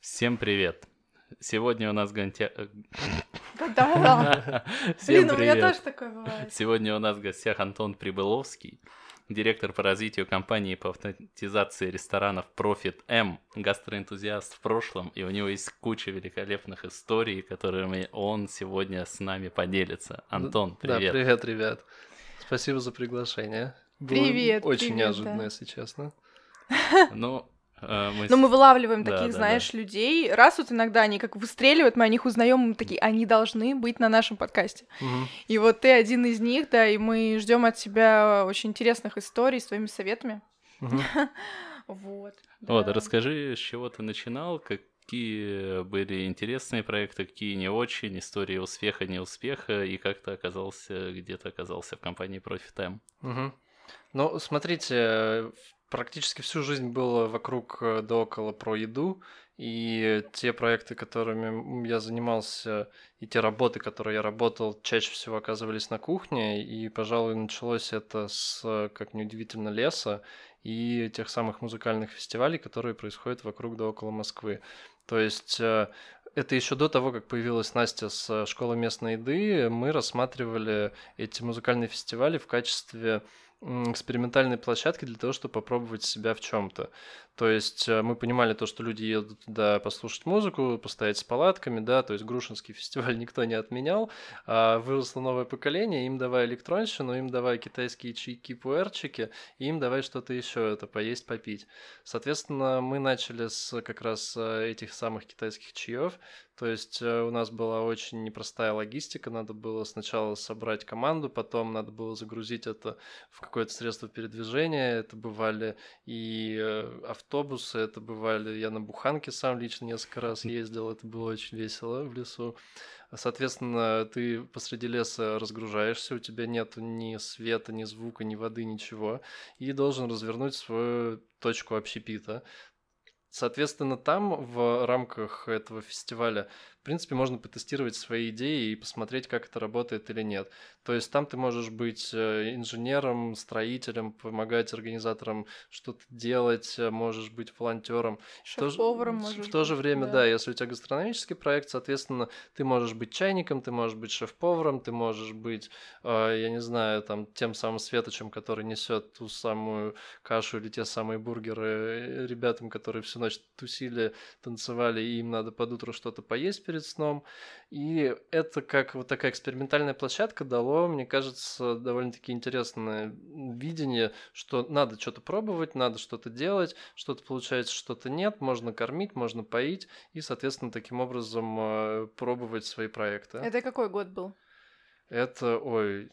Всем привет! Сегодня у нас гостя... Да-да. Всем Блин, у меня привет! тоже такое бывает. Сегодня у нас в гостях Антон Прибыловский, директор по развитию компании по автоматизации ресторанов Profit M, гастроэнтузиаст в прошлом, и у него есть куча великолепных историй, которыми он сегодня с нами поделится. Антон, Да, привет! привет, ребят. Спасибо за приглашение. Было Привет, Очень привет, неожиданно, да. если честно. Ну, э, мы... Но мы вылавливаем Да, таких, да, знаешь, людей. Раз вот иногда они как выстреливают, мы о них узнаем, мы такие, они должны быть на нашем подкасте. Мгм. И вот ты один из них, да, и мы ждем от тебя очень интересных историй с твоими советами. Мгм. Вот, Вот. а да. расскажи, с чего ты начинал, какие были интересные проекты, какие не очень, истории успеха, неуспеха, и как ты оказался, где ты оказался в компании Profit M. Мгм. Ну, смотрите, э, практически всю жизнь было вокруг э, да около про еду, и те проекты, которыми я занимался, и те работы, которые я работал, чаще всего оказывались на кухне, и, пожалуй, началось это с, э, как неудивительно, леса и тех самых музыкальных фестивалей, которые происходят вокруг да около Москвы. То есть э, это еще до того, как появилась Настя с школы местной еды, мы рассматривали эти музыкальные фестивали в качестве экспериментальной площадки для того, чтобы попробовать себя в чем-то. То есть э, мы понимали то, что люди едут туда послушать музыку, постоять с палатками, да, то есть Грушинский фестиваль никто не отменял, а выросло новое поколение, им давай электронщину, им давай китайские чайки, пуэрчики, и им давай что-то еще, это поесть, попить. Соответственно, мы начали с как раз э, этих самых китайских чаев, то есть э, у нас была очень непростая логистика, надо было сначала собрать команду, потом надо было загрузить это в какое-то средство передвижения, это бывали и э, автобусы, это бывали, я на буханке сам лично несколько раз ездил, это было очень весело в лесу. Соответственно, ты посреди леса разгружаешься, у тебя нет ни света, ни звука, ни воды, ничего, и должен развернуть свою точку общепита. Соответственно, там в рамках этого фестиваля, принципе, можно потестировать свои идеи и посмотреть, как это работает или нет. То есть там ты можешь быть э, инженером, строителем, помогать организаторам что-то делать, э, можешь быть волонтером. В то же- Шеф-поваром в- то же быть, время, да. да, если у тебя гастрономический проект, соответственно, ты можешь быть чайником, ты можешь быть шеф-поваром, ты можешь быть, э, я не знаю, там, тем самым светочем, который несет ту самую кашу или те самые бургеры ребятам, которые всю ночь тусили, танцевали, и им надо под утро что-то поесть перед сном. И это как вот такая экспериментальная площадка дало, мне кажется, довольно-таки интересное видение, что надо что-то пробовать, надо что-то делать, что-то получается, что-то нет, можно кормить, можно поить, и, соответственно, таким образом э, пробовать свои проекты. Это какой год был? Это, ой,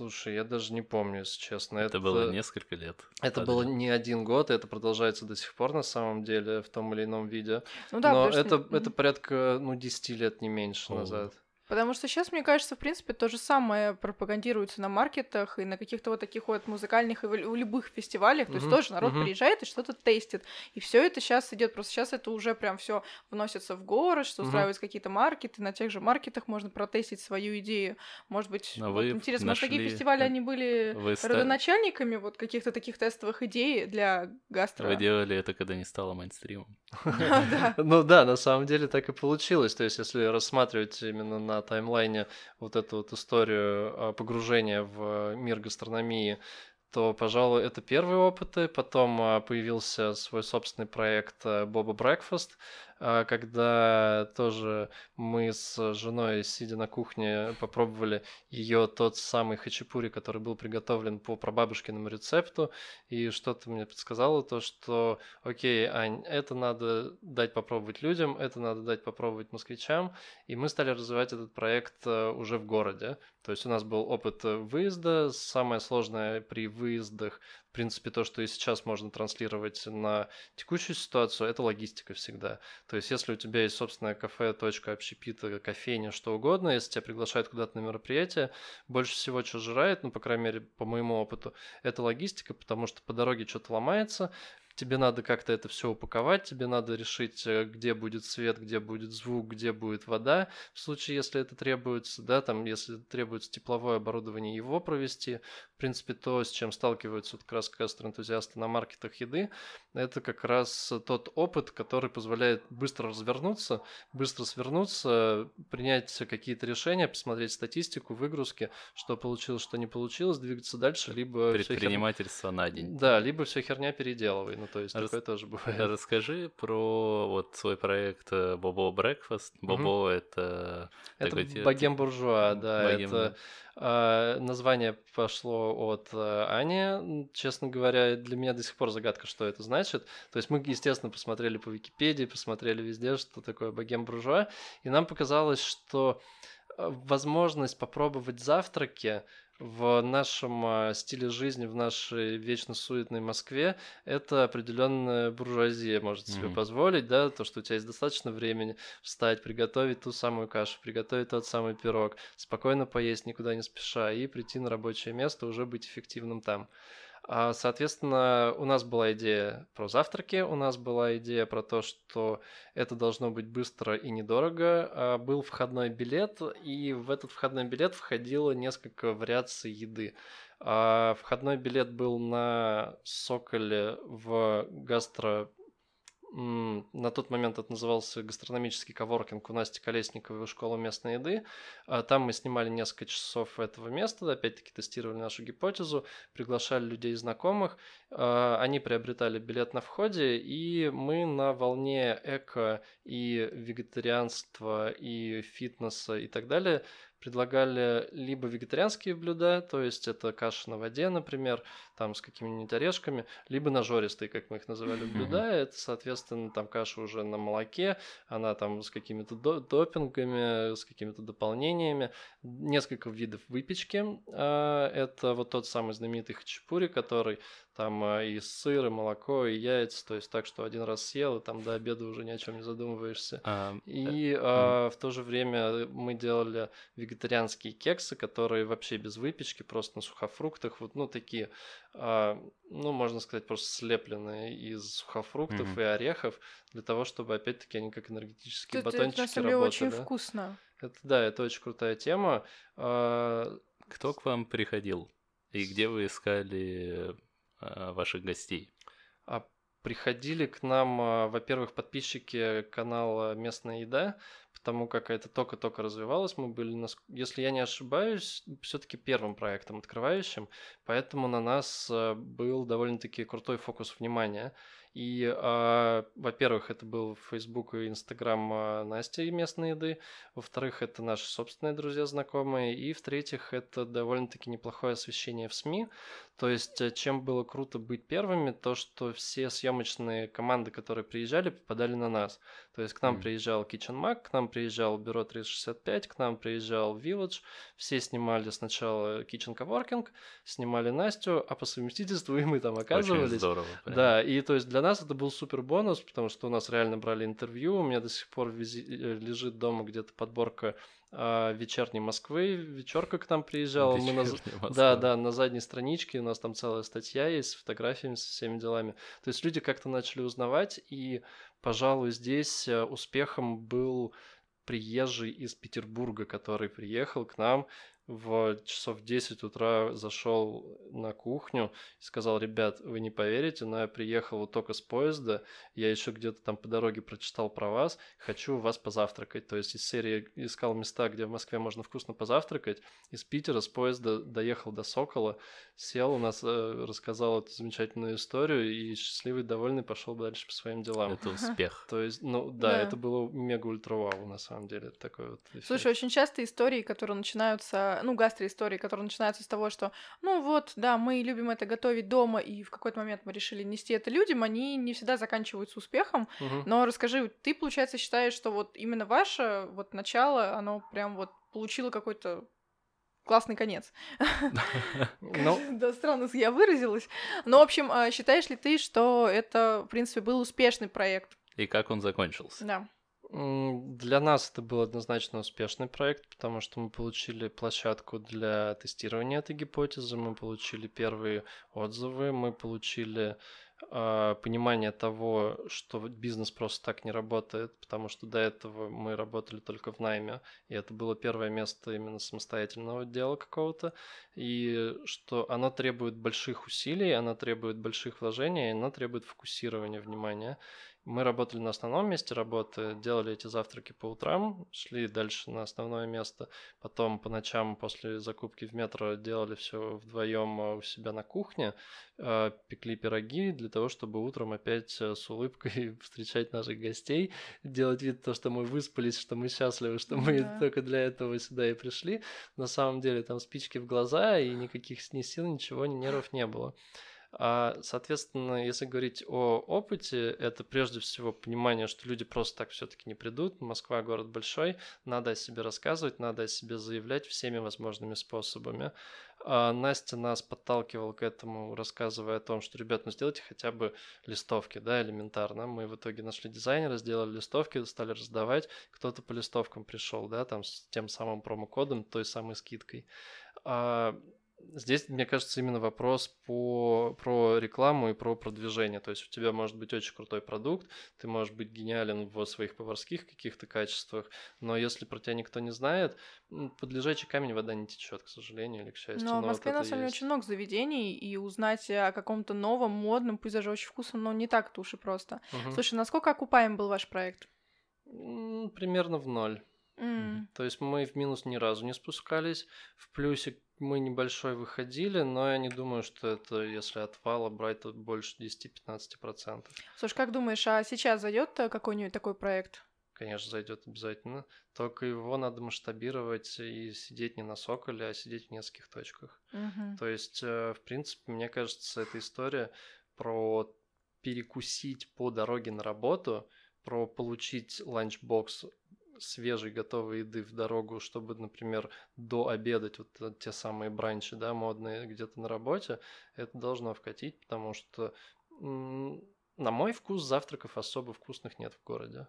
слушай, я даже не помню, если честно. Это, было несколько лет. Это подряд. было не один год, и это продолжается до сих пор на самом деле в том или ином виде. Ну да, Но что- это, мгм. это порядка, ну, 10 лет, не меньше О. назад. Потому что сейчас, мне кажется, в принципе, то же самое пропагандируется на маркетах и на каких-то вот таких вот музыкальных и в любых фестивалях. То есть тоже народ мгм. приезжает и что-то тестит. И все это сейчас идет. Просто сейчас это уже прям все вносится в город, что Мгм. устраиваются какие-то маркеты. На тех же маркетах можно протестить свою идею. Может быть, Но вот вы интересно, может, такие нашли- фестивали, э, они были Вы, родоначальниками вот каких-то таких тестовых идей для гастро. Вы делали это, когда не стало мейнстримом. Ну да, на самом деле так и получилось. То есть, если рассматривать именно на таймлайне вот эту вот историю а, погружения в мир гастрономии, то, пожалуй, это первые опыты. Потом а, появился свой собственный проект а, Боба Breakfast, когда тоже мы с женой, сидя на кухне, попробовали ее тот самый хачапури, который был приготовлен по прабабушкиному рецепту, и что-то мне подсказало то, что окей, Ань, это надо дать попробовать людям, это надо дать попробовать москвичам, и мы стали развивать этот проект э, уже в городе. То есть у нас был опыт э, выезда, самое сложное при выездах, в принципе, то, что и сейчас можно транслировать на текущую ситуацию, это логистика всегда. То есть если у тебя есть собственное кафе, точка общепита, кофейня, что угодно, если тебя приглашают куда-то на мероприятие, больше всего, что жирает, ну, по крайней мере, по моему опыту, это логистика, потому что по дороге что-то ломается, тебе надо как-то это все упаковать, тебе надо решить, э, где будет свет, где будет звук, где будет вода, в случае, если это требуется, да, там, если требуется тепловое оборудование, его провести. В принципе, то, с чем сталкиваются вот как раз гастроэнтузиасты на маркетах еды, это как раз тот опыт, который позволяет быстро развернуться, быстро свернуться, принять какие-то решения, посмотреть статистику, выгрузки, что получилось, что не получилось, двигаться дальше, либо... Предпринимательство хер... на день. Да, либо все херня переделывай, ну то есть Рас... такое тоже бывает. Расскажи про вот свой проект Бобо Breakfast. Бобо угу. это... Это Богем Буржуа, да, Богем... это а, название пошло от э, Ани. Честно говоря, для меня до сих пор загадка, что это значит. То есть мы, естественно, посмотрели по Википедии, посмотрели везде, что такое богем буржуа, и нам показалось, что э, возможность попробовать завтраки в нашем а, стиле жизни, в нашей вечно суетной Москве, это определенная буржуазия может себе mm-hmm. позволить, да, то, что у тебя есть достаточно времени встать, приготовить ту самую кашу, приготовить тот самый пирог, спокойно поесть, никуда не спеша, и прийти на рабочее место, уже быть эффективным там. А, соответственно, у нас была идея про завтраки, у нас была идея про то, что это должно быть быстро и недорого. А, был входной билет, и в этот входной билет входило несколько вариаций еды. А, входной билет был на Соколе в гастро на тот момент это назывался гастрономический коворкинг у Насти Колесниковой школа местной еды. А там мы снимали несколько часов этого места, опять-таки тестировали нашу гипотезу, приглашали людей знакомых, а, они приобретали билет на входе, и мы на волне эко и вегетарианства, и фитнеса и так далее предлагали либо вегетарианские блюда, то есть это каша на воде, например, там с какими-нибудь орешками, либо нажористые, как мы их называли, блюда. Это, соответственно, там каша уже на молоке, она там с какими-то допингами, с какими-то дополнениями, несколько видов выпечки. А, это вот тот самый знаменитый хачапури, который там а, и сыр, и молоко, и яйца, то есть так, что один раз съел, и там до обеда уже ни о чем не задумываешься. А, и а, в то же время мы делали вегетарианские кексы, которые вообще без выпечки, просто на сухофруктах, вот, ну, такие а, ну, можно сказать, просто слепленные из сухофруктов mm-hmm. и орехов, для того, чтобы, опять-таки, они как энергетические это, батончики это, на самом деле, работали. очень вкусно. Это, да, это очень крутая тема. А... Кто к вам приходил? И где вы искали ваших гостей? А приходили к нам, а, во-первых, подписчики канала «Местная еда», потому как это только-только развивалось. Мы были, если я не ошибаюсь, все-таки первым проектом открывающим, поэтому на нас а, был довольно-таки крутой фокус внимания. И, э, во-первых, это был Facebook и Instagram э, Насти местной еды. Во-вторых, это наши собственные друзья, знакомые. И, в-третьих, это довольно-таки неплохое освещение в СМИ. То есть, э, чем было круто быть первыми, то, что все съемочные команды, которые приезжали, попадали на нас. То есть, к нам mm. приезжал Kitchen Mac, к нам приезжал Бюро 365, к нам приезжал Village. Все снимали сначала Kitchen Coworking, снимали Настю, а по совместительству и мы там оказывались. Очень здорово. Прям. Да, и то есть для нас это был супер бонус, потому что у нас реально брали интервью. У меня до сих пор визи... Э, лежит дома где-то подборка а, вечерней Москвы. Вечерка к нам приезжала. Мы на... Да, да, на задней страничке у нас там целая статья есть с фотографиями, со всеми делами. То есть люди как-то начали узнавать, и, пожалуй, здесь э, успехом был приезжий из Петербурга, который приехал к нам в часов 10 утра зашел на кухню и сказал, ребят, вы не поверите, но я приехал вот только с поезда, я еще где-то там по дороге прочитал про вас, хочу у вас позавтракать. То есть из серии искал места, где в Москве можно вкусно позавтракать. Из Питера с поезда доехал до Сокола, сел у нас, э, рассказал эту замечательную историю и счастливый, довольный пошел дальше по своим делам. Это успех. То есть, ну да, да. это было мега-ультра-вау на самом деле. Такой вот эффект. Слушай, очень часто истории, которые начинаются ну, гастроистории, которые начинаются с того, что, ну вот, да, мы любим это готовить дома, и в какой-то момент мы решили нести это людям, они не всегда заканчиваются успехом. Угу. Но расскажи, ты, получается, считаешь, что вот именно ваше вот начало, оно прям вот получило какой-то классный конец. Ну, да, странно я выразилась. Но, в общем, а считаешь ли ты, что это, в принципе, был успешный проект? И как он закончился? Да. Для нас это был однозначно успешный проект, потому что мы получили площадку для тестирования этой гипотезы, мы получили первые отзывы, мы получили а, понимание того, что бизнес просто так не работает, потому что до этого мы работали только в найме, и это было первое место именно самостоятельного дела какого-то, и что оно требует больших усилий, оно требует больших вложений, оно требует фокусирования внимания. Мы работали на основном месте работы, делали эти завтраки по утрам, шли дальше на основное место, потом по ночам после закупки в метро делали все вдвоем а, у себя на кухне, а, пекли пироги для того, чтобы утром опять э, с улыбкой встречать наших гостей, делать вид то, что мы выспались, что мы счастливы, что мы да. только для этого сюда и пришли. На самом деле там спички в глаза и никаких ни сил, ничего, ни нервов не было. А, соответственно, если говорить о опыте, это прежде всего понимание, что люди просто так все-таки не придут. Москва город большой, надо о себе рассказывать, надо о себе заявлять всеми возможными способами. А Настя нас подталкивала к этому, рассказывая о том, что, ребят, ну сделайте хотя бы листовки, да, элементарно. Мы в итоге нашли дизайнера, сделали листовки, стали раздавать. Кто-то по листовкам пришел, да, там с тем самым промокодом, той самой скидкой. Здесь, мне кажется, именно вопрос по, про рекламу и про продвижение. То есть у тебя может быть очень крутой продукт, ты можешь быть гениален в своих поварских каких-то качествах, но если про тебя никто не знает, под лежачий камень вода не течет, к сожалению или к счастью. Но, но в Москве, вот на самом деле, очень много заведений, и узнать о каком-то новом, модном, пусть даже очень вкусном, но не так-то уж и просто. Угу. Слушай, насколько окупаем был ваш проект? Примерно в ноль. Mm. То есть мы в минус ни разу не спускались, в плюсе мы небольшой выходили, но я не думаю, что это, если от вала брать, то больше 10-15%. Слушай, как думаешь, а сейчас зайдет какой-нибудь такой проект? Конечно, зайдет обязательно. Только его надо масштабировать и сидеть не на соколе, а сидеть в нескольких точках. Угу. То есть, э, в принципе, мне кажется, эта история про перекусить по дороге на работу, про получить ланчбокс свежей готовой еды в дорогу, чтобы, например, дообедать вот те самые бранчи, да, модные где-то на работе, это должно вкатить, потому что, на мой вкус, завтраков особо вкусных нет в городе.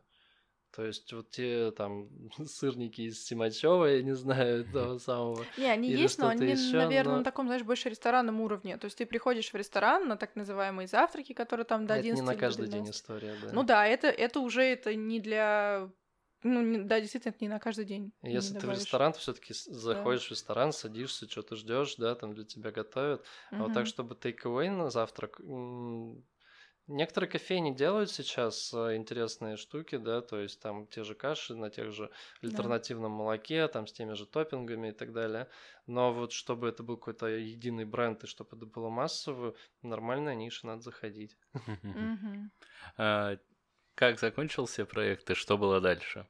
То есть вот те там сырники из Симачева, я не знаю, того самого. Не, они есть, но они, еще, наверное, но... на таком, знаешь, больше ресторанном уровне. То есть ты приходишь в ресторан на так называемые завтраки, которые там до 11 Это не на каждый день история, да. Ну да, это, это уже это не для ну, да, действительно, это не на каждый день. Если ты в ресторан, все-таки заходишь да. в ресторан, садишься, что-то ждешь, да, там для тебя готовят. Угу. А вот так, чтобы away на завтрак, Некоторые кофейни делают сейчас э, интересные штуки, да, то есть там те же каши на тех же альтернативном да. молоке, там с теми же топпингами и так далее. Но вот чтобы это был какой-то единый бренд и чтобы это было массово, нормальная ниша, надо заходить. Как закончился проект и что было дальше?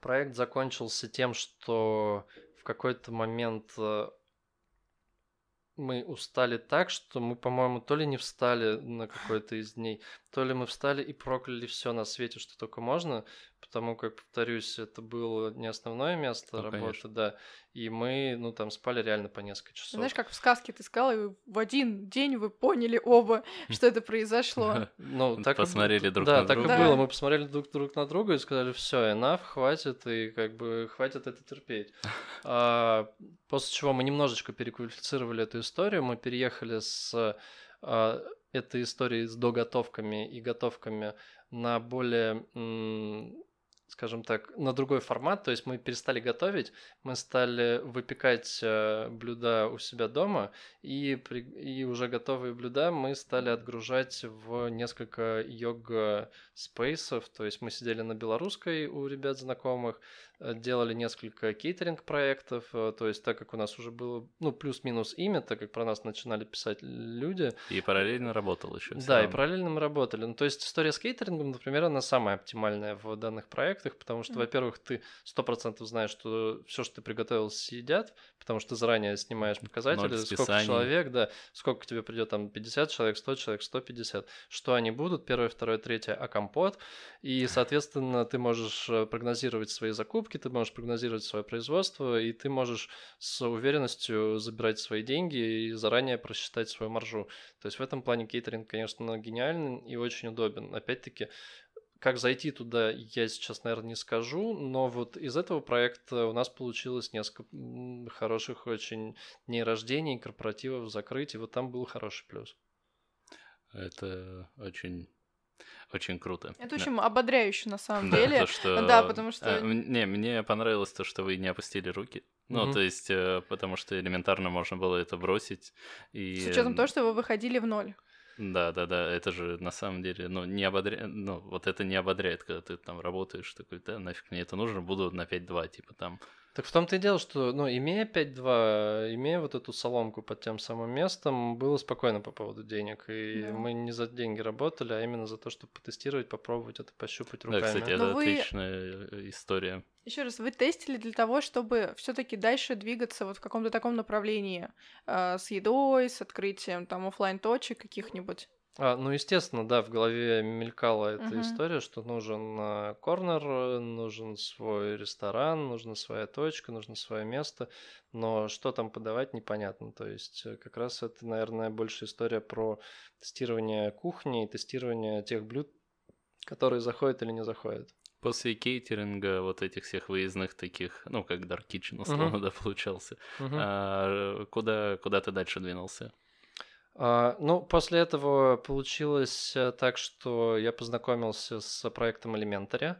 Проект закончился тем, что в какой-то момент э, мы устали так, что мы, по-моему, то ли не встали на какой-то из дней, то ли мы встали и прокляли все на свете, что только можно, потому как, повторюсь, это было не основное место ну, работы, конечно. да, и мы, ну, там спали реально по несколько часов. Знаешь, как в сказке ты сказал, и в один день вы поняли оба, что это произошло. Ну, так посмотрели друг на друга. Да, так и было, мы посмотрели друг друг на друга и сказали, все, enough, хватит, и как бы хватит это терпеть. А, после чего мы немножечко переквалифицировали эту историю, мы переехали с а, этой истории с доготовками и готовками на более скажем так, на другой формат. То есть мы перестали готовить, мы стали выпекать э, блюда у себя дома, и, при, и уже готовые блюда мы стали отгружать в несколько йога-спейсов. То есть мы сидели на белорусской у ребят знакомых, делали несколько кейтеринг-проектов, э, то есть так как у нас уже было, ну, плюс-минус имя, так как про нас начинали писать люди. И параллельно работал еще. Да, и параллельно мы работали. Ну, то есть история с кейтерингом, например, она самая оптимальная в данных проектах, потому что, mm-hmm. во-первых, ты сто процентов знаешь, что все, что ты приготовил, съедят, потому что ты заранее снимаешь показатели, сколько человек, да, сколько тебе придет там 50 человек, 100 человек, 150, что они будут, первое, второе, третье, а компот, и, соответственно, ты можешь э, прогнозировать свои закупки, покупки, ты можешь прогнозировать свое производство, и ты можешь с уверенностью забирать свои деньги и заранее просчитать свою маржу. То есть в этом плане кейтеринг, конечно, гениальный и очень удобен. Опять-таки, как зайти туда, я сейчас, наверное, не скажу, но вот из этого проекта у нас получилось несколько хороших очень дней рождений, корпоративов закрыть, и вот там был хороший плюс. Это очень очень круто. Это очень ободряюще на самом Да, деле. то, что... Да, потому что- м- Не, мне понравилось то, что вы не опустили руки. Ну, Мгм. то есть, э, потому что элементарно можно было это бросить. И... С учетом того, что вы выходили в ноль. Да, да, да, это же на самом деле, ну, не ободряет, ну, вот это не ободряет, когда ты там работаешь, такой, да, нафиг мне это нужно, буду на 5-2, типа там. Так в том-то и дело, что, ну, имея 5-2, имея вот эту соломку под тем самым местом, было спокойно по поводу денег. И Да. мы не за деньги работали, а именно за то, чтобы потестировать, попробовать это, пощупать руками. Да, кстати, это Но вы- отличная э, история. Еще раз, вы тестили для того, чтобы все-таки дальше двигаться вот в каком-то таком направлении э, с едой, с открытием там оффлайн точек каких-нибудь. А, ну, естественно, да, в голове мелькала эта Мгм. история, что нужен э, корнер, э, нужен свой ресторан, нужна своя точка, нужно свое место, но что там подавать, непонятно. То есть э, как раз это, наверное, больше история про тестирование кухни и тестирование тех блюд, которые заходят или не заходят. После кейтеринга вот этих всех выездных таких, ну, как Dark Kitchen, условно, да, получался, Мгм. а, куда, куда ты дальше двинулся? А, ну, после этого получилось э, так, что я познакомился с проектом Elementary,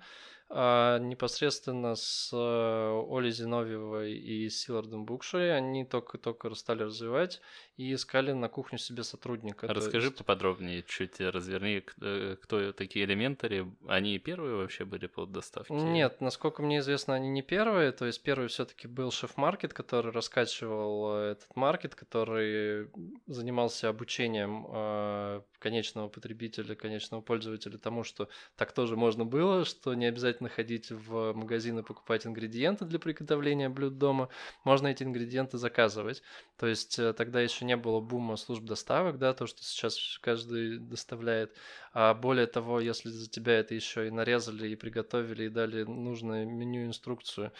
а, непосредственно с э, Олей Зиновьевой и Силардом Букшей. Они только-только стали развивать и искали на кухню себе сотрудника. Расскажи есть- поподробнее, чуть разверни, э, кто такие элементари. Они первые вообще были по доставке? Нет, насколько мне известно, они не первые. То есть первый все-таки был шеф-маркет, который раскачивал э, этот маркет, который занимался обучением э, конечного потребителя, конечного пользователя тому, что так тоже можно было, что не обязательно ходить в магазин и покупать ингредиенты для приготовления блюд дома, можно эти ингредиенты заказывать. То есть тогда еще не было бума служб доставок, да, то, что сейчас каждый доставляет. А более того, если за тебя это еще и нарезали, и приготовили, и дали нужное меню, инструкцию,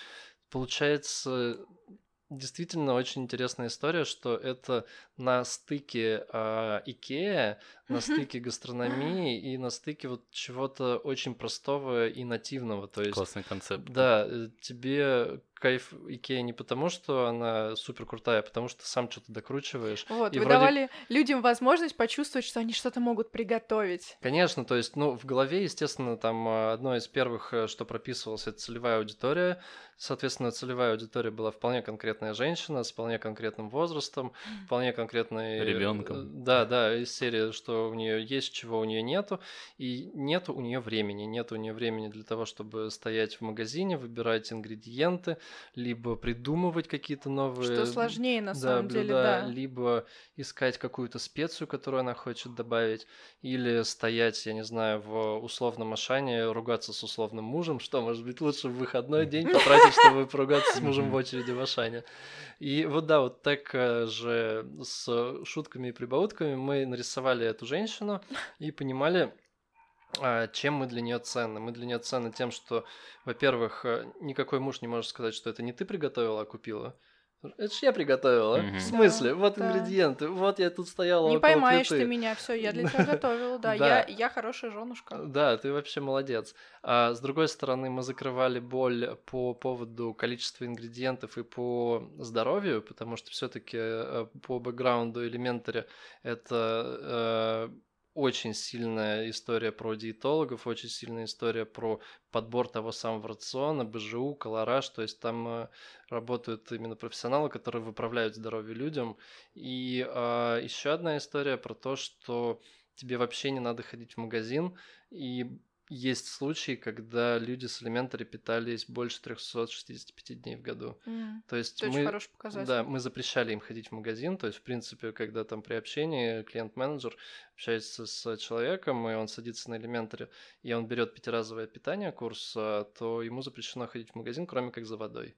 получается действительно очень интересная история, что это на стыке а, Икея, на стыке гастрономии и на стыке вот чего-то очень простого и нативного. То есть Классный концепт. да, э, тебе кайф Икея не потому, что она супер крутая, а потому что сам что-то докручиваешь. Вот, И вы вроде- давали людям возможность почувствовать, что они что-то могут приготовить. Конечно, то есть, ну, в голове, естественно, там а, одно из первых, э, что прописывалось, это целевая аудитория. Соответственно, целевая аудитория была вполне конкретная женщина с вполне конкретным возрастом, вполне конкретной... э, Ребенком. Да, да, из серии, что у нее есть, чего у нее нету, и нету у нее времени. Нет у нее времени для того, чтобы стоять в магазине, выбирать ингредиенты, либо придумывать какие-то новые... Что сложнее на да, самом деле, блюда, да. либо искать какую-то специю, которую она хочет добавить, или стоять, я не знаю, в условном Ашане, ругаться с условным мужем, что может быть лучше в выходной день потратить, чтобы поругаться с мужем в очереди в Ашане. И вот да, вот так э, же с шутками и прибаутками мы нарисовали эту женщину и понимали, а, чем мы для нее ценны. Мы для нее ценны тем, что, во-первых, э, никакой муж не может сказать, что это не ты приготовила, а купила. Это ж я приготовила. Мгм. В смысле? Да, вот да. ингредиенты. Вот я тут стояла Не около поймаешь плиты. ты меня, все, я для тебя готовила, да. Да. Я, я хорошая женушка. Да, ты вообще молодец. А с другой стороны, мы закрывали боль по поводу количества ингредиентов и по здоровью, потому что все-таки по бэкграунду Elementary это э, очень сильная история про диетологов, очень сильная история про подбор того самого рациона, БЖУ, колораж, то есть там э, работают именно профессионалы, которые выправляют здоровье людям. И еще одна история про то, что тебе вообще не надо ходить в магазин, и есть случаи, когда люди с Elementary питались больше 365 дней в году. М, То есть Это мы, хороший показатель. да, мы запрещали им ходить в магазин. То есть, в принципе, когда там при общении клиент-менеджер общается с человеком, и он садится на Elementary, и он берет пятиразовое питание курс, а, то ему запрещено ходить в магазин, кроме как за водой.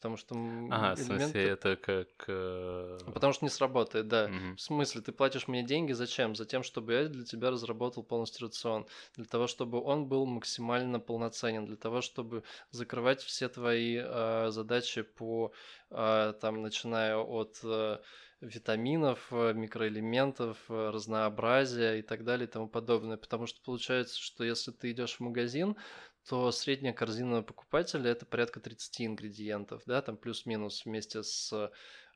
Потому что Ага, в смысле, элементы- это как... э, Потому что не сработает, да. мгм. В смысле, ты платишь мне деньги зачем? Затем, чтобы я для тебя разработал полностью рацион. Для того, чтобы он был максимально полноценен. Для того, чтобы закрывать все твои э, задачи по, э, там, начиная от э, витаминов, э, микроэлементов, э, разнообразия и так далее и тому подобное. Потому что получается, что если ты идешь в магазин, то средняя корзина покупателя это порядка 30 ингредиентов, да, там плюс-минус вместе с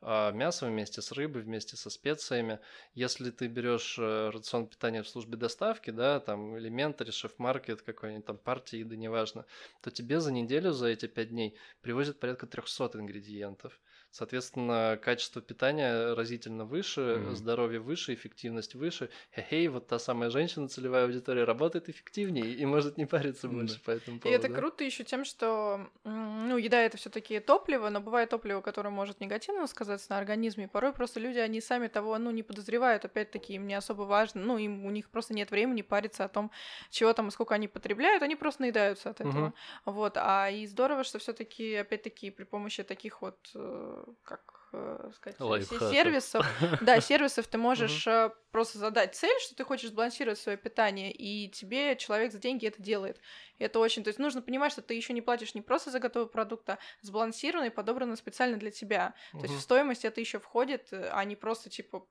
а, мясо вместе с рыбой, вместе со специями. Если ты берешь э, рацион питания в службе доставки, да, там элементари, шеф-маркет какой-нибудь, там партии еды, неважно, то тебе за неделю, за эти пять дней привозят порядка 300 ингредиентов. Соответственно, качество питания разительно выше, mm-hmm. здоровье выше, эффективность выше. Хе-хей, вот та самая женщина, целевая аудитория, работает эффективнее и может не париться больше mm-hmm. по этому поводу. И это круто еще тем, что ну, еда это все-таки топливо, но бывает топливо, которое может негативно сказаться на организме. Порой просто люди, они сами того ну, не подозревают, опять-таки, им не особо важно, ну, им у них просто нет времени париться о том, чего там и сколько они потребляют, они просто наедаются от этого. Mm-hmm. Вот. А и здорово, что все-таки, опять-таки, при помощи таких вот э, как сказать, Лайфхаков. сервисов. Да, сервисов ты можешь э, просто задать цель, что ты хочешь сбалансировать свое питание, и тебе человек за деньги это делает. Это очень... То есть нужно понимать, что ты еще не платишь не просто за готовый продукт, а сбалансированный, подобранный специально для тебя. То есть в стоимость это еще входит, а не просто типа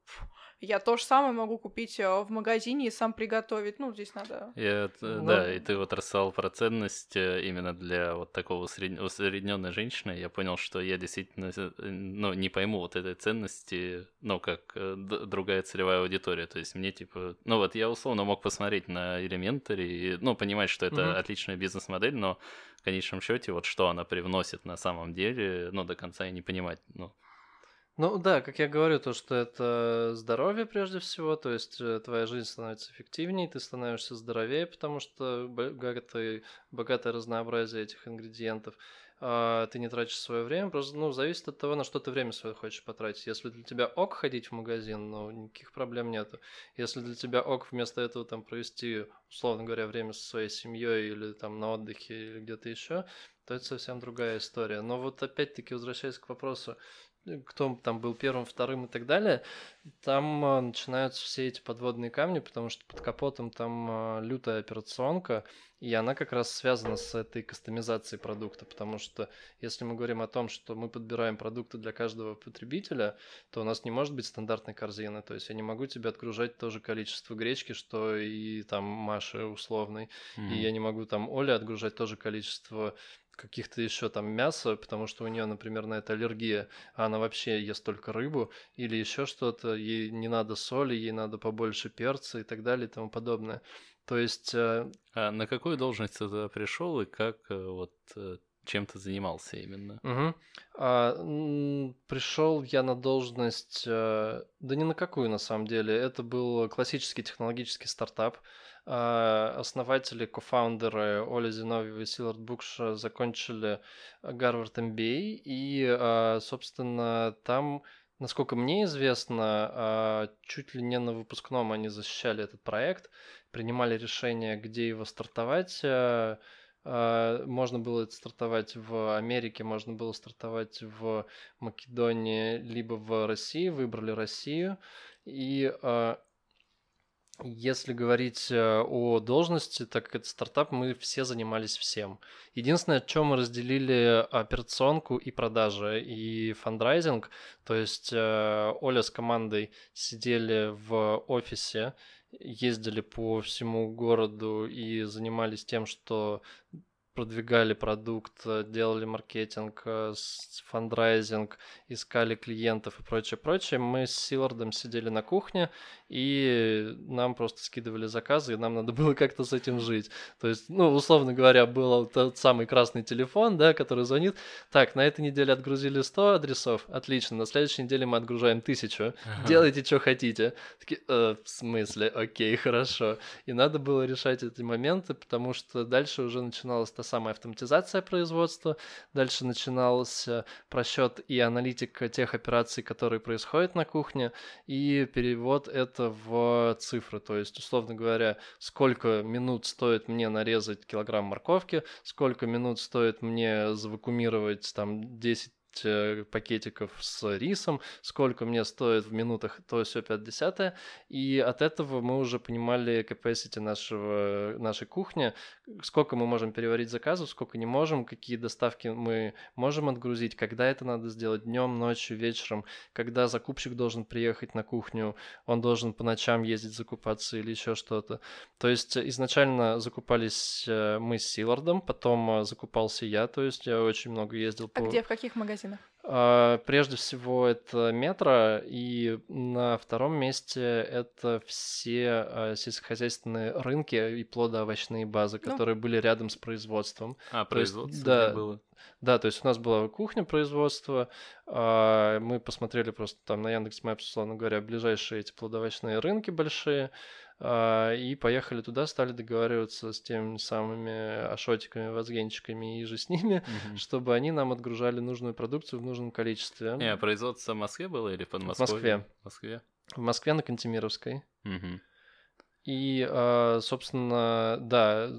я то же самое могу купить в магазине и сам приготовить. Ну, здесь надо... И это, ну... Да, и ты вот рассказал про ценность именно для вот такого усредненной женщины. Я понял, что я действительно ну, не пойму вот этой ценности, ну, как другая целевая аудитория. То есть мне типа... Ну, вот я условно мог посмотреть на Elementary и, ну, понимать, что это угу. отличная бизнес-модель, но в конечном счете вот что она привносит на самом деле, ну, до конца и не понимать, ну... Ну да, как я говорю, то, что это здоровье прежде всего, то есть э, твоя жизнь становится эффективнее, ты становишься здоровее, потому что богатое, богатое разнообразие этих ингредиентов. А, ты не тратишь свое время, просто ну, зависит от того, на что ты время свое хочешь потратить. Если для тебя ок ходить в магазин, ну, никаких проблем нету. Если для тебя ок вместо этого там провести, условно говоря, время со своей семьей или там на отдыхе или где-то еще, то это совсем другая история. Но вот опять-таки, возвращаясь к вопросу, кто там был первым, вторым и так далее, там а, начинаются все эти подводные камни, потому что под капотом там а, лютая операционка, и она как раз связана с этой кастомизацией продукта, потому что если мы говорим о том, что мы подбираем продукты для каждого потребителя, то у нас не может быть стандартной корзины, то есть я не могу тебе отгружать то же количество гречки, что и там Маши условной, mm-hmm. и я не могу там Оле отгружать то же количество каких-то еще там мяса, потому что у нее, например, на это аллергия, а она вообще ест только рыбу, или еще что-то, ей не надо соли, ей надо побольше перца и так далее и тому подобное. То есть... Э... А на какую должность ты пришел и как э, вот э, чем ты занимался именно? Угу. А, пришел я на должность, э, да не на какую на самом деле. Это был классический технологический стартап. А, основатели, кофаундеры Оля Зиновьева и Силард Букш закончили Гарвард MBA, и, а, собственно, там, насколько мне известно, а, чуть ли не на выпускном они защищали этот проект, принимали решение, где его стартовать. Можно было стартовать в Америке, можно было стартовать в Македонии, либо в России. Выбрали Россию. И если говорить э, о должности, так как это стартап, мы все занимались всем. Единственное, чем мы разделили операционку и продажи, и фандрайзинг, то есть э, Оля с командой сидели в офисе, ездили по всему городу и занимались тем, что продвигали продукт, э, делали маркетинг, э, фандрайзинг, искали клиентов и прочее, прочее. Мы с Силардом сидели на кухне, и нам просто скидывали заказы, и нам надо было как-то с этим жить. То есть, ну, условно говоря, был тот самый красный телефон, да, который звонит. Так, на этой неделе отгрузили 100 адресов, отлично, на следующей неделе мы отгружаем 1000. Ага. Делайте, что хотите. Такие, э, в смысле, окей, хорошо. И надо было решать эти моменты, потому что дальше уже начиналась та самая автоматизация производства, дальше начинался просчет и аналитика тех операций, которые происходят на кухне, и перевод это в цифры, то есть, условно говоря, сколько минут стоит мне нарезать килограмм морковки, сколько минут стоит мне завакумировать там 10 Э, пакетиков с рисом, сколько мне стоит в минутах, то все 50 И от этого мы уже понимали capacity нашего, нашей кухни, сколько мы можем переварить заказов, сколько не можем, какие доставки мы можем отгрузить, когда это надо сделать, днем, ночью, вечером, когда закупщик должен приехать на кухню, он должен по ночам ездить закупаться или еще что-то. То есть изначально закупались э, мы с Силардом, потом э, закупался я, то есть я очень много ездил а по... где, в каких магазинах? Магазинах? Прежде всего это метро, и на втором месте это все а, сельскохозяйственные рынки и плодоовощные базы, Ну. которые были рядом с производством. А, То есть, производство да, было. Да, то есть у нас была кухня производства, а, мы посмотрели просто там на Яндекс.Мэпс, условно говоря, ближайшие эти плодовочные рынки большие, и поехали туда, стали договариваться с теми самыми ашотиками, вазгенчиками и же с ними, Мгм. чтобы они нам отгружали нужную продукцию в нужном количестве. Не, а производство в Москве было или под В Москвой? Москве. В Москве. В Москве на Кантемировской. Мгм. И, а, собственно, да,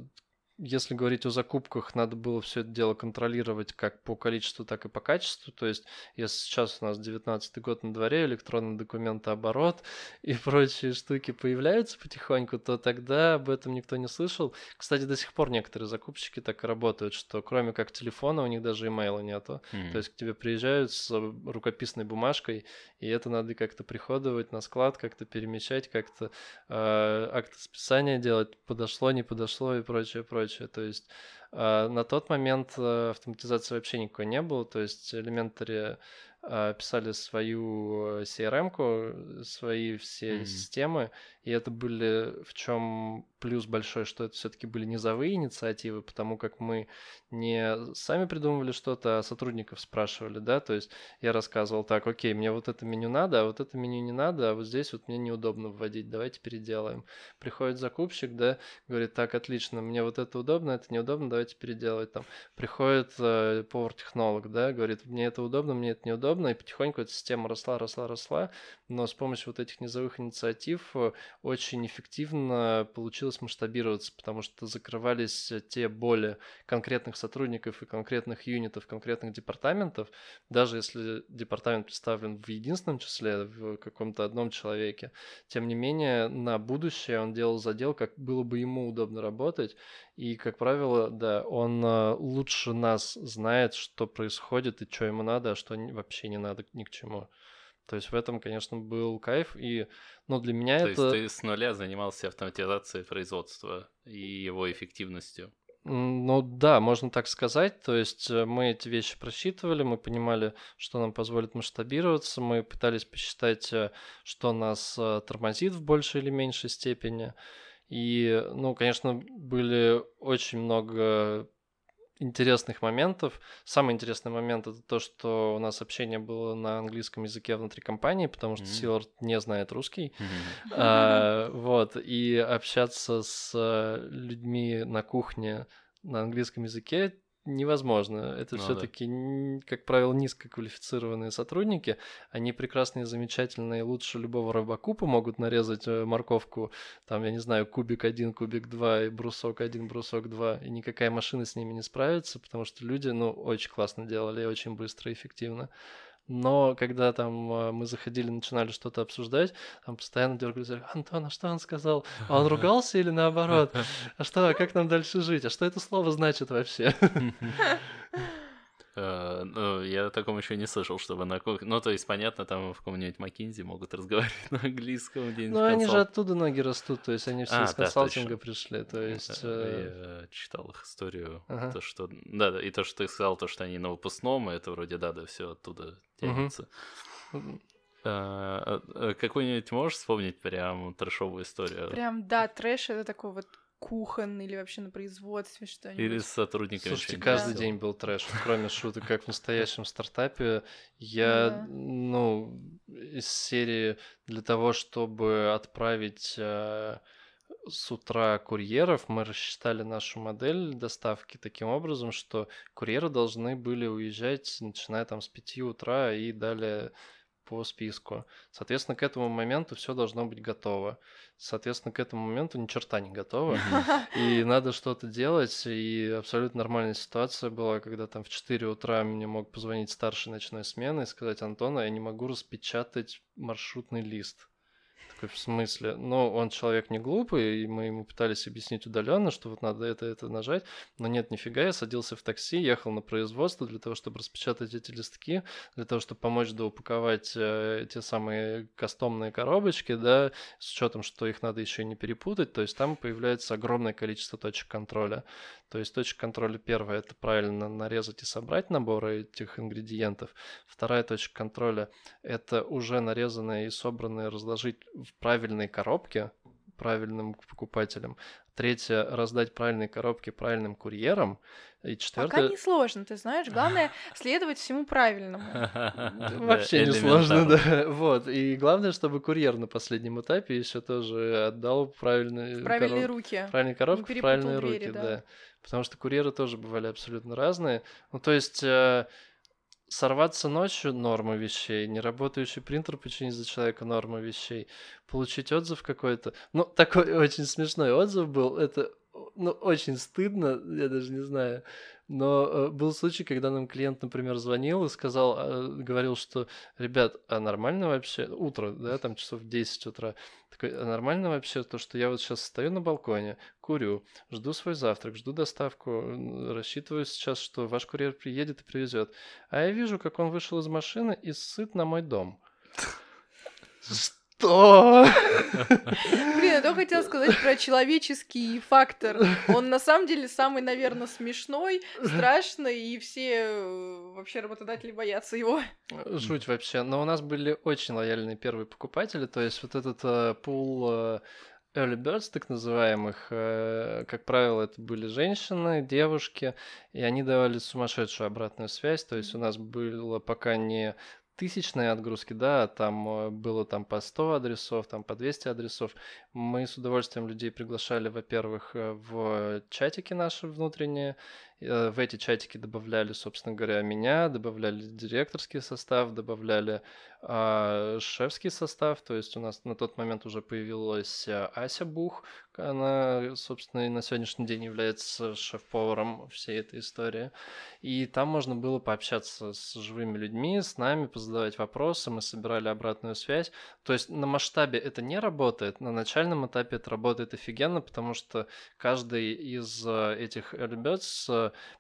если говорить о закупках, надо было все это дело контролировать как по количеству, так и по качеству. То есть, если сейчас у нас 19 год на дворе, электронный документооборот и прочие штуки появляются потихоньку, то тогда об этом никто не слышал. Кстати, до сих пор некоторые закупщики так и работают, что кроме как телефона у них даже имейла нету. Мгм. То есть к тебе приезжают с рукописной бумажкой, и это надо как-то приходовать на склад, как-то перемещать, как-то э, акты списания делать, подошло, не подошло и прочее, прочее. То есть на тот момент э, автоматизации вообще никакой не было, то есть Elementary э, писали свою э, CRM-ку, свои все Мгм. системы, и это были в чем плюс большой, что это все-таки были низовые инициативы, потому как мы не сами придумывали что-то, а сотрудников спрашивали, да, то есть я рассказывал так, окей, мне вот это меню надо, а вот это меню не надо, а вот здесь вот мне неудобно вводить, давайте переделаем. Приходит закупщик, да, говорит, так, отлично, мне вот это удобно, это неудобно, давайте переделать там. Приходит э, повар-технолог, да, говорит, мне это удобно, мне это неудобно, и потихоньку эта система росла, росла, росла, но с помощью вот этих низовых инициатив э, очень эффективно получилось масштабироваться, потому что закрывались э, те боли конкретных сотрудников и конкретных юнитов, конкретных департаментов, даже если департамент представлен в единственном числе, в каком-то одном человеке, тем не менее, на будущее он делал задел, как было бы ему удобно работать, и, как правило, да, он э, лучше нас знает, что происходит и что ему надо, а что вообще не надо ни к чему. То есть в этом, конечно, был кайф, и, ну, для меня То это... есть ты с нуля занимался автоматизацией производства и его эффективностью. Ну да, можно так сказать. То есть э, мы эти вещи просчитывали, мы понимали, что нам позволит масштабироваться, мы пытались посчитать, э, что нас тормозит в большей или меньшей степени. И, ну, конечно, были очень много интересных моментов. Самый интересный момент это то, что у нас общение было на английском языке внутри компании, потому что М. Силард не знает русский. Мгм. А, Вот, и общаться с людьми на кухне на английском языке невозможно. Это Ну да. все-таки, как правило, низкоквалифицированные сотрудники. Они прекрасные, замечательные, лучше любого рыбакупа могут нарезать э, морковку, там, я не знаю, кубик один, кубик два, и брусок один, брусок два, и никакая машина с ними не справится, потому что люди, ну, очень классно делали, очень быстро и эффективно. Но когда там э, мы заходили, начинали что-то обсуждать, там постоянно дергались, Антон, а что он сказал? А он ругался или наоборот? А что, а как нам дальше жить? А что это слово значит вообще? Э, Ну, я о таком еще не слышал, чтобы на кухне... Ну, то есть, понятно, там в каком-нибудь Макинзи могут разговаривать на английском где-нибудь. Ну, они же оттуда ноги растут, то есть они все А, из да, консалтинга точно. пришли, то есть... Э, э, Я читал их историю. Ага. То, что... Да, да, и то, что ты сказал, то, что они на выпускном, и это вроде, да, да, все оттуда тянется. А, а, Какую-нибудь можешь вспомнить прям трешовую историю? Прям, да, трэш это такой вот кухонный или вообще на производстве что-нибудь. Или с сотрудниками Слушайте, что-нибудь каждый сделал? день был трэш, кроме шуток, как в настоящем стартапе. Я, да. ну, из серии для того, чтобы отправить э, с утра курьеров, мы рассчитали нашу модель доставки таким образом, что курьеры должны были уезжать, начиная там с 5 утра и далее по списку. Соответственно, к этому моменту все должно быть готово. Соответственно, к этому моменту ни черта не готово. И надо что-то делать, и абсолютно нормальная ситуация была, когда там в 4 утра мне мог позвонить старший ночной смены и сказать, Антон, а я не могу распечатать маршрутный лист. Такой, в смысле? Ну, он человек не глупый, и мы ему пытались объяснить удаленно, что вот надо это, это нажать. Но нет, нифига, я садился в такси, ехал на производство для того, чтобы распечатать эти листки, для того, чтобы помочь доупаковать э, те самые кастомные коробочки, да, с учетом, что их надо еще не перепутать. То есть там появляется огромное количество точек контроля. То есть точка контроля первая – это правильно нарезать и собрать наборы этих ингредиентов. Вторая точка контроля – это уже нарезанные и собранные разложить в правильной коробке правильным покупателям. Третье – раздать правильные коробки правильным курьерам. И четвертое... Пока не сложно, ты знаешь. Главное – следовать всему правильному. Вообще не сложно, да. Вот. И главное, чтобы курьер на последнем этапе еще тоже отдал правильные... Правильные руки. Правильные коробки, правильные руки, да. Потому что курьеры тоже бывали абсолютно разные. Ну, то есть э, сорваться ночью – норма вещей, неработающий принтер починить за человека – норма вещей, получить отзыв какой-то. Ну, такой очень смешной отзыв был, это ну, очень стыдно, я даже не знаю. Но э, был случай, когда нам клиент, например, звонил и сказал, э, говорил, что, ребят, а нормально вообще, утро, да, там часов 10 утра, такой, а нормально вообще то, что я вот сейчас стою на балконе, курю, жду свой завтрак, жду доставку, рассчитываю сейчас, что ваш курьер приедет и привезет. А я вижу, как он вышел из машины и сыт на мой дом. Что? Блин, я только хотела сказать про человеческий фактор. Он на самом деле самый, наверное, смешной, страшный, и все э, вообще работодатели боятся его. Жуть вообще. Но у нас были очень лояльные первые покупатели, то есть вот этот э, пул э, early birds, так называемых, э, как правило, это были женщины, девушки, и они давали сумасшедшую обратную связь. То есть у нас было пока не тысячные отгрузки, да, там э, было там по 100 адресов, там по 200 адресов. Мы с удовольствием людей приглашали, во-первых, э, в чатики наши внутренние, в эти чатики добавляли, собственно говоря, меня, добавляли директорский состав, добавляли э, шефский состав. То есть у нас на тот момент уже появилась э, Ася Бух. Она, собственно, и на сегодняшний день является шеф-поваром всей этой истории. И там можно было пообщаться с живыми людьми, с нами, позадавать вопросы. Мы собирали обратную связь. То есть на масштабе это не работает, на начальном этапе это работает офигенно, потому что каждый из э, этих ребят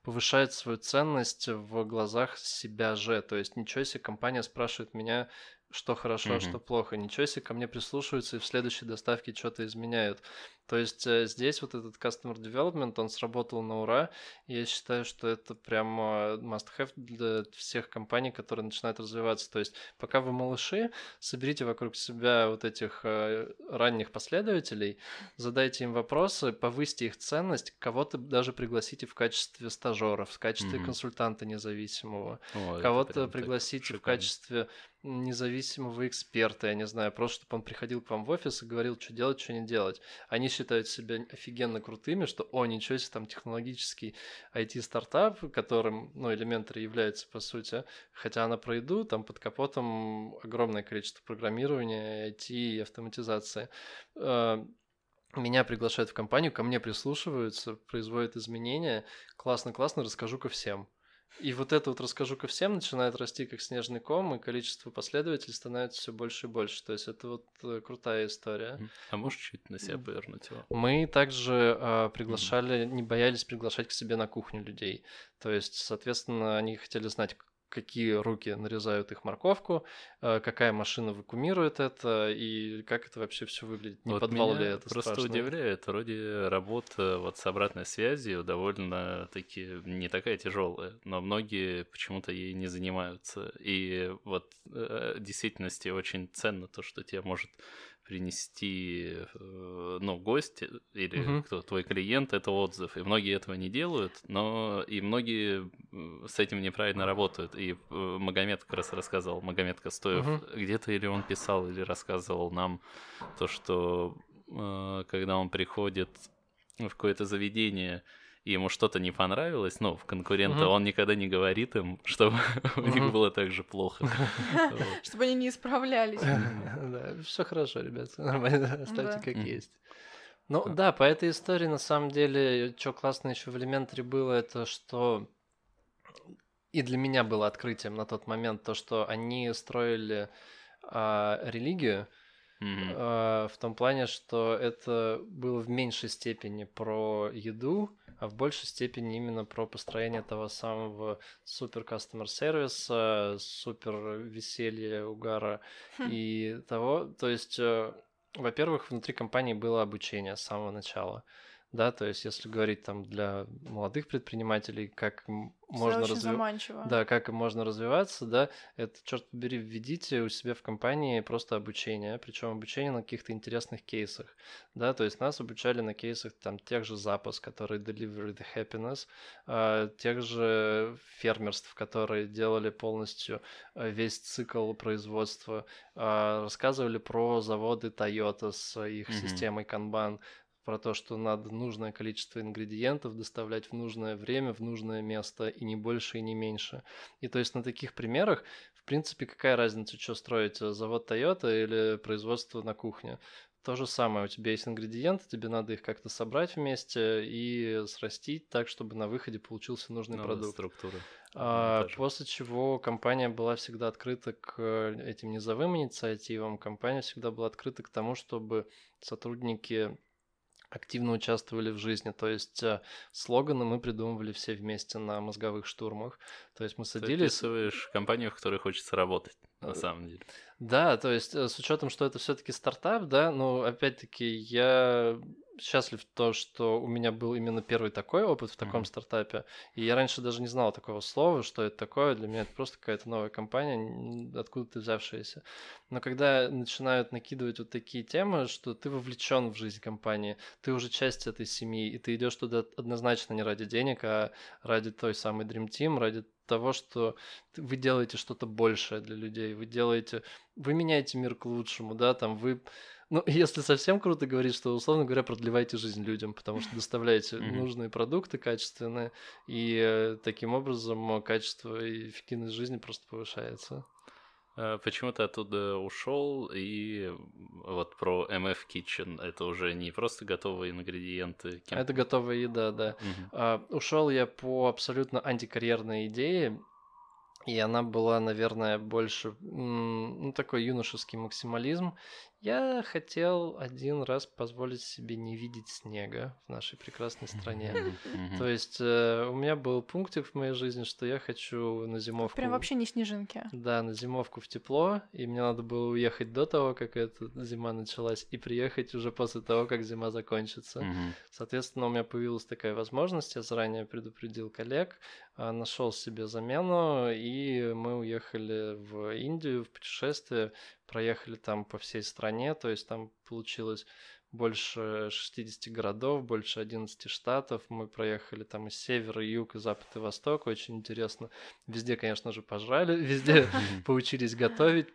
повышает свою ценность в глазах себя же. То есть ничего себе, компания спрашивает меня, что хорошо, mm-hmm. что плохо. Ничего себе, ко мне прислушиваются и в следующей доставке что-то изменяют. То есть э, здесь вот этот customer development, он сработал на ура. Я считаю, что это прям must-have для всех компаний, которые начинают развиваться. То есть пока вы малыши, соберите вокруг себя вот этих э, ранних последователей, задайте им вопросы, повысьте их ценность, кого-то даже пригласите в качестве стажеров, в качестве mm-hmm. консультанта независимого, О, кого-то пригласите в качестве независимого эксперта, я не знаю, просто чтобы он приходил к вам в офис и говорил, что делать, что не делать. Они считают себя офигенно крутыми, что, о, ничего себе, там технологический IT-стартап, которым, ну, Elementary является, по сути, хотя она про еду, там под капотом огромное количество программирования, IT и автоматизации а, меня приглашают в компанию, ко мне прислушиваются, производят изменения. Классно-классно, расскажу ко всем. И вот это вот расскажу ко всем начинает расти как снежный ком, и количество последователей становится все больше и больше. То есть это вот э, крутая история. А можешь чуть на себя повернуть его? Мы также э, приглашали, mm-hmm. не боялись приглашать к себе на кухню людей. То есть, соответственно, они хотели знать, какие руки нарезают их морковку, э, какая машина вакуумирует это и как это вообще все выглядит. Не вот подвал ли это просто страшно? удивляет. Вроде работа вот с обратной связью довольно таки не такая тяжелая, но многие почему-то ей не занимаются. И вот э, в действительности очень ценно то, что тебе может принести, э, ну, гость или угу. кто твой клиент, это отзыв. И многие этого не делают, но и многие с этим неправильно работают. И э, Магомед как раз рассказывал, Магомед Костоев, угу. где-то или он писал, или рассказывал нам то, что э, когда он приходит в какое-то заведение, и ему что-то не понравилось, ну, в конкурента, угу. он никогда не говорит им, чтобы у них было так же плохо. Чтобы они не исправлялись. Да, все хорошо, ребят, нормально, оставьте как есть. Ну да, по этой истории на самом деле, что классно еще в элементаре было, это что и для меня было открытием на тот момент то, что они строили а, религию, Мгм. А, в том плане, что это было в меньшей степени про еду, а в большей степени именно про построение того самого супер customer сервиса, супер веселья, угара Хм. и того. То есть, э, во-первых, внутри компании было обучение с самого начала. Да, то есть, если говорить там для молодых предпринимателей, как им Всегда можно развиваться. Да, как можно развиваться, да, это, черт побери, введите у себя в компании просто обучение, причем обучение на каких-то интересных кейсах, да, то есть нас обучали на кейсах там тех же запуск, которые deliver the happiness, а, тех же фермерств, которые делали полностью а, весь цикл производства, а, рассказывали про заводы Toyota с их Мгм. системой Kanban, про то, что надо нужное количество ингредиентов доставлять в нужное время, в нужное место, и не больше, и не меньше. И то есть на таких примерах, в принципе, какая разница, что строить, э, завод Toyota или производство на кухне? То же самое, у тебя есть ингредиенты, тебе надо их как-то собрать вместе и срастить так, чтобы на выходе получился нужный Новая продукт. структура. А, после чего компания была всегда открыта к э, этим низовым инициативам, компания всегда была открыта к тому, чтобы сотрудники активно участвовали в жизни. То есть э, слоганы мы придумывали все вместе на мозговых штурмах. То есть мы Ты садились... описываешь компанию, в которой хочется работать, на Э, самом деле. Да, то есть э, с учетом, что это все-таки стартап, да, но опять-таки я счастлив то, что у меня был именно первый такой опыт в таком Мгм. стартапе. И я раньше даже не знал такого слова, что это такое. Для меня это просто какая-то новая компания, н- откуда-то взявшаяся. Но когда начинают накидывать вот такие темы, что ты вовлечен в жизнь компании, ты уже часть этой семьи, и ты идешь туда однозначно не ради денег, а ради той самой Dream Team, ради того, что вы делаете что-то большее для людей, вы делаете, вы меняете мир к лучшему, да, там вы, ну, если совсем круто говорить, что, условно говоря, продлеваете жизнь людям, потому что доставляете нужные продукты качественные, и э, таким образом качество и эффективность жизни просто повышается. А Почему ты оттуда ушел и вот про MF Kitchen, это уже не просто готовые ингредиенты. кем- Это готовая еда, да. А, ушел я по абсолютно антикарьерной идее, и она была, наверное, больше ну, такой юношеский максимализм. Я хотел один раз позволить себе не видеть снега в нашей прекрасной стране. То есть э, у меня был пунктик в моей жизни, что я хочу на зимовку. Прям вообще не снежинки. Да, на зимовку в тепло, и мне надо было уехать до того, как эта зима началась, и приехать уже после того, как зима закончится. Соответственно, у меня появилась такая возможность, я заранее предупредил коллег, а, нашел себе замену, и мы уехали в Индию в путешествие, проехали там по всей стране, то есть там получилось больше 60 городов, больше 11 штатов. Мы проехали там и север, и юг, и запад, и восток. Очень интересно. Везде, конечно же, пожрали, везде поучились готовить.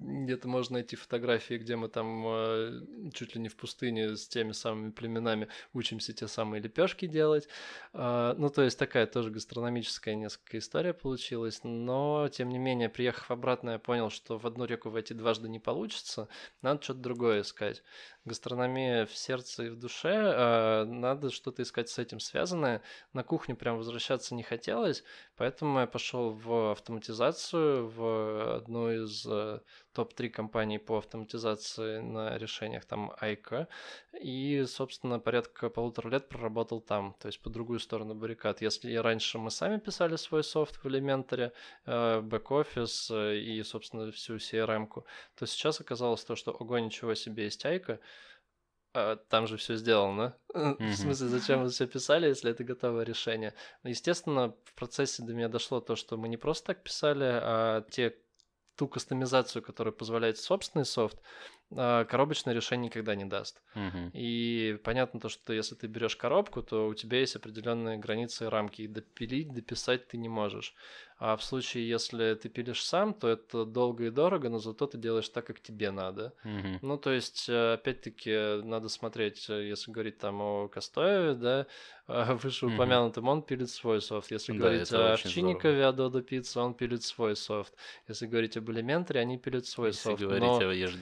Где-то можно найти фотографии, где мы там э, чуть ли не в пустыне с теми самыми племенами учимся те самые лепешки делать. А, ну, то есть такая тоже гастрономическая несколько история получилась. Но, тем не менее, приехав обратно, я понял, что в одну реку войти дважды не получится. Надо что-то другое искать. Гастрономия в сердце и в душе. а надо что-то искать с этим связанное. На кухню прям возвращаться не хотелось, поэтому я пошел в автоматизацию, в одну из э, топ-3 компаний по автоматизации на решениях, там Айка, и, собственно, порядка полутора лет проработал там, то есть по другую сторону баррикад. Если раньше мы сами писали свой софт в Elementary, э, бэк-офис э, и, собственно, всю CRM-ку, то сейчас оказалось то, что, ого, ничего себе, есть Айка, а, там же все сделано. В Мгм. смысле, зачем вы все писали, если это готовое решение? Ну, естественно, в процессе до меня дошло то, что мы не просто так писали, а те ту кастомизацию, которая позволяет собственный софт, коробочное решение никогда не даст. Мгм. И понятно то, что если ты берешь коробку, то у тебя есть определенные границы и рамки, и допилить, дописать ты не можешь. А в случае, если ты пилишь сам, то это долго и дорого, но зато ты делаешь так, как тебе надо. Мгм. Ну, то есть, э, опять-таки, надо смотреть, э, если говорить там о Костоеве, да, э, вышеупомянутом, он пилит свой софт. Если Да, говорить о Овчинникове, о Додо Пицца, он пилит свой софт. Если говорить об Elementary, они пилят свой Если софт. говорить Но- о Ешь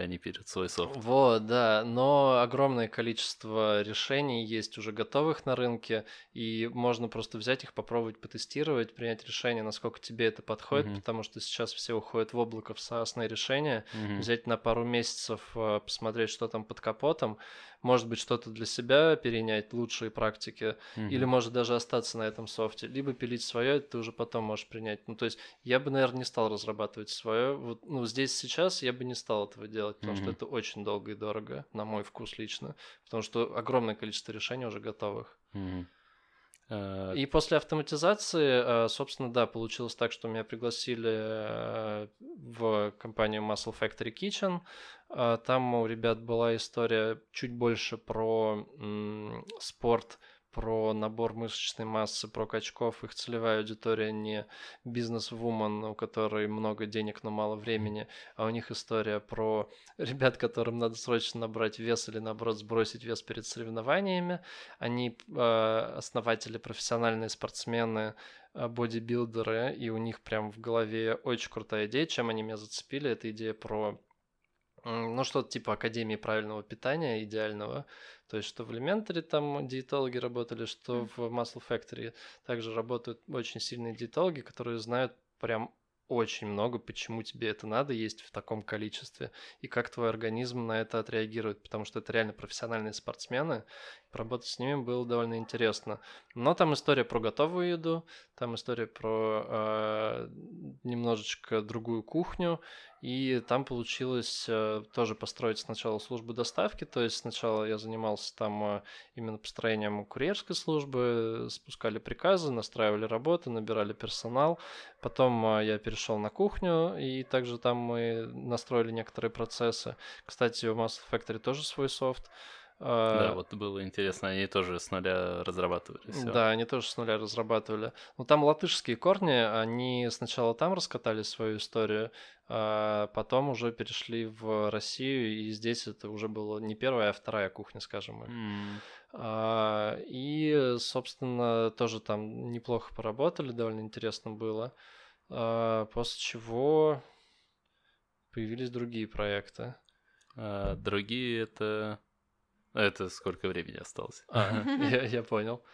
деревенской, только они пилят свой софт. Вот, да, но огромное количество решений есть уже готовых на рынке, и можно просто взять их, попробовать потестировать, принять решение, насколько тебе это подходит, mm-hmm. потому что сейчас все уходят в облако в SaaS решения, mm-hmm. взять на пару месяцев, э, посмотреть, что там под капотом, может быть, что-то для себя перенять, лучшие практики, mm-hmm. или может даже остаться на этом софте, либо пилить свое, ты уже потом можешь принять. Ну, то есть я бы, наверное, не стал разрабатывать свое. Вот, ну, здесь сейчас я бы не стал этого делать, потому mm-hmm. что это очень долго и дорого, на мой вкус лично, потому что огромное количество решений уже готовых. Mm-hmm. И после автоматизации, э, собственно, да, получилось так, что меня пригласили э, в компанию Muscle Factory Kitchen. Э, там у ребят была история чуть больше про спорт, про набор мышечной массы, про качков. Их целевая аудитория не бизнес-вумен, у которой много денег, но мало времени, а у них история про ребят, которым надо срочно набрать вес или, наоборот, сбросить вес перед соревнованиями. Они э, основатели, профессиональные спортсмены, э, бодибилдеры, и у них прям в голове очень крутая идея. Чем они меня зацепили? Это идея про ну, что-то типа Академии правильного питания идеального. То есть, что в Elementary там диетологи работали, что в Muscle Factory также работают очень сильные диетологи, которые знают прям очень много, почему тебе это надо есть в таком количестве, и как твой организм на это отреагирует, потому что это реально профессиональные спортсмены, Поработать с ними было довольно интересно. Но там история про готовую еду, там история про э, немножечко другую кухню, и там получилось э, тоже построить сначала службу доставки, то есть сначала я занимался там э, именно построением курьерской службы, спускали приказы, настраивали работы, набирали персонал. Потом э, я перешел на кухню, и также там мы настроили некоторые процессы. Кстати, у Mass Factory тоже свой софт. Да, вот было интересно, они тоже с нуля разрабатывали. Всё. Да, они тоже с нуля разрабатывали. Ну, там латышские корни, они сначала там раскатали свою историю, а потом уже перешли в Россию, и здесь это уже было не первая, а вторая кухня, скажем. Mm. А, и, собственно, тоже там неплохо поработали, довольно интересно было. А, после чего появились другие проекты. А, другие это это сколько времени осталось? А, я, я понял.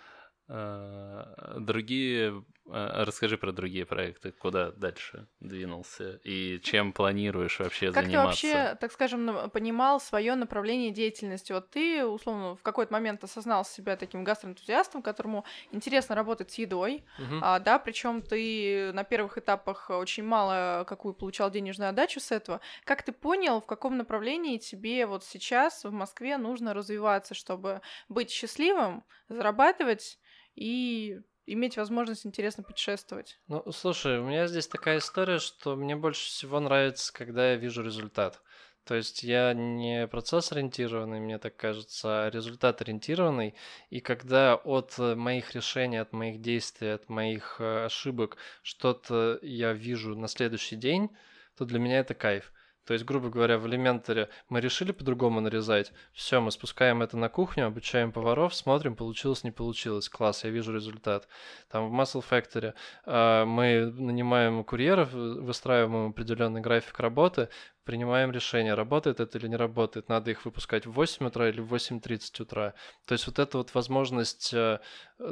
А, другие расскажи про другие проекты, куда дальше двинулся и чем планируешь вообще как заниматься? Как ты вообще, так скажем, понимал свое направление деятельности? Вот ты, условно, в какой-то момент осознал себя таким гастроэнтузиастом, которому интересно работать с едой, Мгм. а, да, причем ты на первых этапах очень мало какую получал денежную отдачу с этого. Как ты понял, в каком направлении тебе вот сейчас в Москве нужно развиваться, чтобы быть счастливым, зарабатывать и иметь возможность интересно путешествовать. Ну, слушай, у меня здесь такая история, что мне больше всего нравится, когда я вижу результат. То есть я не процесс ориентированный, мне так кажется, а результат ориентированный. И когда от моих решений, от моих действий, от моих э, ошибок что-то я вижу на следующий день, то для меня это кайф. То есть, грубо говоря, в элементаре мы решили по-другому нарезать. Все, мы спускаем это на кухню, обучаем поваров, смотрим, получилось, не получилось. Класс, я вижу результат. Там в Muscle Factory э, мы нанимаем курьеров, выстраиваем определенный график работы, принимаем решение, работает это или не работает, надо их выпускать в 8 утра или в 8.30 утра. То есть вот эта вот возможность э,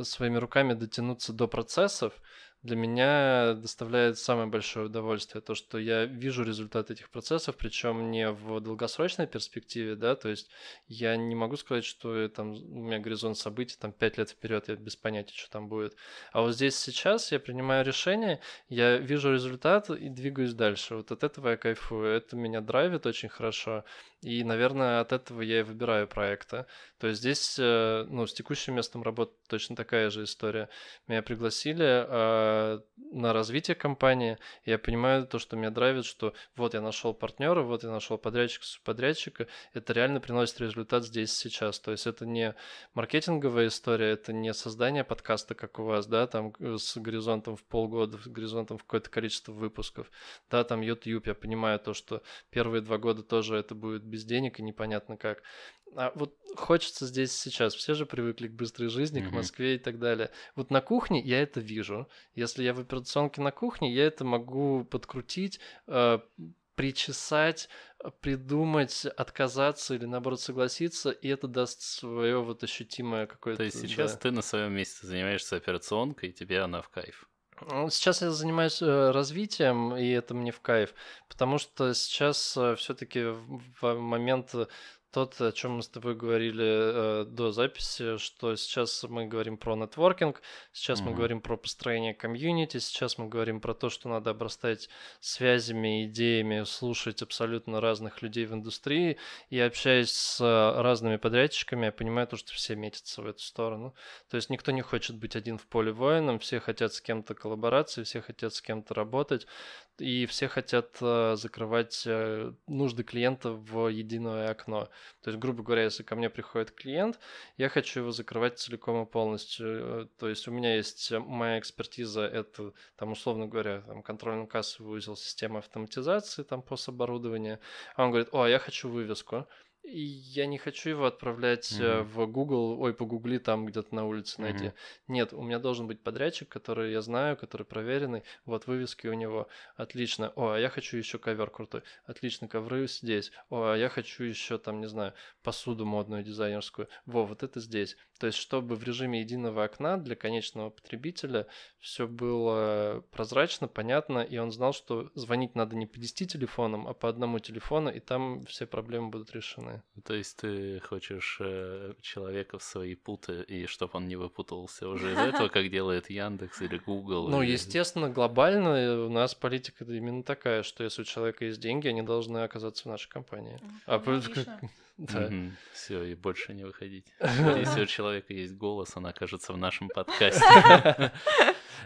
своими руками дотянуться до процессов, для меня доставляет самое большое удовольствие то, что я вижу результат этих процессов, причем не в долгосрочной перспективе, да, то есть я не могу сказать, что там у меня горизонт событий там 5 лет вперед, я без понятия, что там будет. А вот здесь сейчас я принимаю решение, я вижу результат и двигаюсь дальше. Вот от этого я кайфую, это меня драйвит очень хорошо. И, наверное, от этого я и выбираю проекты. То есть здесь, э, ну, с текущим местом работы точно такая же история. Меня пригласили э, на развитие компании. Я понимаю то, что меня драйвит, что вот я нашел партнера, вот я нашел подрядчика, подрядчика. Это реально приносит результат здесь сейчас. То есть это не маркетинговая история, это не создание подкаста, как у вас, да, там э, с горизонтом в полгода, с горизонтом в какое-то количество выпусков. Да, там YouTube, я понимаю то, что первые два года тоже это будет без денег и непонятно как. А вот хочется здесь сейчас. Все же привыкли к быстрой жизни, mm-hmm. к Москве и так далее. Вот на кухне я это вижу. Если я в операционке на кухне, я это могу подкрутить, э, причесать, придумать, отказаться или наоборот согласиться, и это даст свое вот ощутимое какое-то. То есть сейчас да. ты на своем месте занимаешься операционкой, и тебе она в кайф. Ну, Сейчас я занимаюсь э, развитием, и это мне в кайф, потому что сейчас все-таки в момент тот, о чем мы с тобой говорили э, до записи, что сейчас мы говорим про нетворкинг, сейчас mm-hmm. мы говорим про построение комьюнити, сейчас мы говорим про то, что надо обрастать связями, идеями, слушать абсолютно разных людей в индустрии. И общаясь с разными подрядчиками, я понимаю то, что все метятся в эту сторону. То есть никто не хочет быть один в поле воином, все хотят с кем-то коллаборации, все хотят с кем-то работать и все хотят э, закрывать э, нужды клиента в единое окно. То есть, грубо говоря, если ко мне приходит клиент, я хочу его закрывать целиком и полностью. Э, то есть у меня есть моя экспертиза, это, там, условно говоря, там, контрольно-кассовый узел системы автоматизации, там, пособорудования. А он говорит, о, я хочу вывеску. И я не хочу его отправлять mm-hmm. в Google, ой, погугли там где-то на улице найди. Mm-hmm. Нет, у меня должен быть подрядчик, который я знаю, который проверенный. Вот вывески у него. Отлично. О, а я хочу еще ковер крутой. Отлично, ковры здесь. О, а я хочу еще там, не знаю, посуду модную дизайнерскую. Во, вот это здесь. То есть, чтобы в режиме единого окна для конечного потребителя все было прозрачно, понятно, и он знал, что звонить надо не по 10 телефонам, а по одному телефону, и там все проблемы будут решены. То есть ты хочешь э, человека в свои путы, и чтобы он не выпутался уже из этого, как делает Яндекс или Google? Ну, или... естественно, глобально у нас политика именно такая, что если у человека есть деньги, они должны оказаться в нашей компании. А, да. Все, и больше не выходить. Если у человека есть голос, он окажется в нашем подкасте.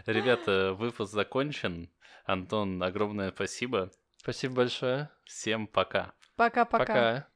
Ребята, выпуск закончен. Антон, огромное спасибо. Спасибо большое. Всем пока. Пока-пока. Пока.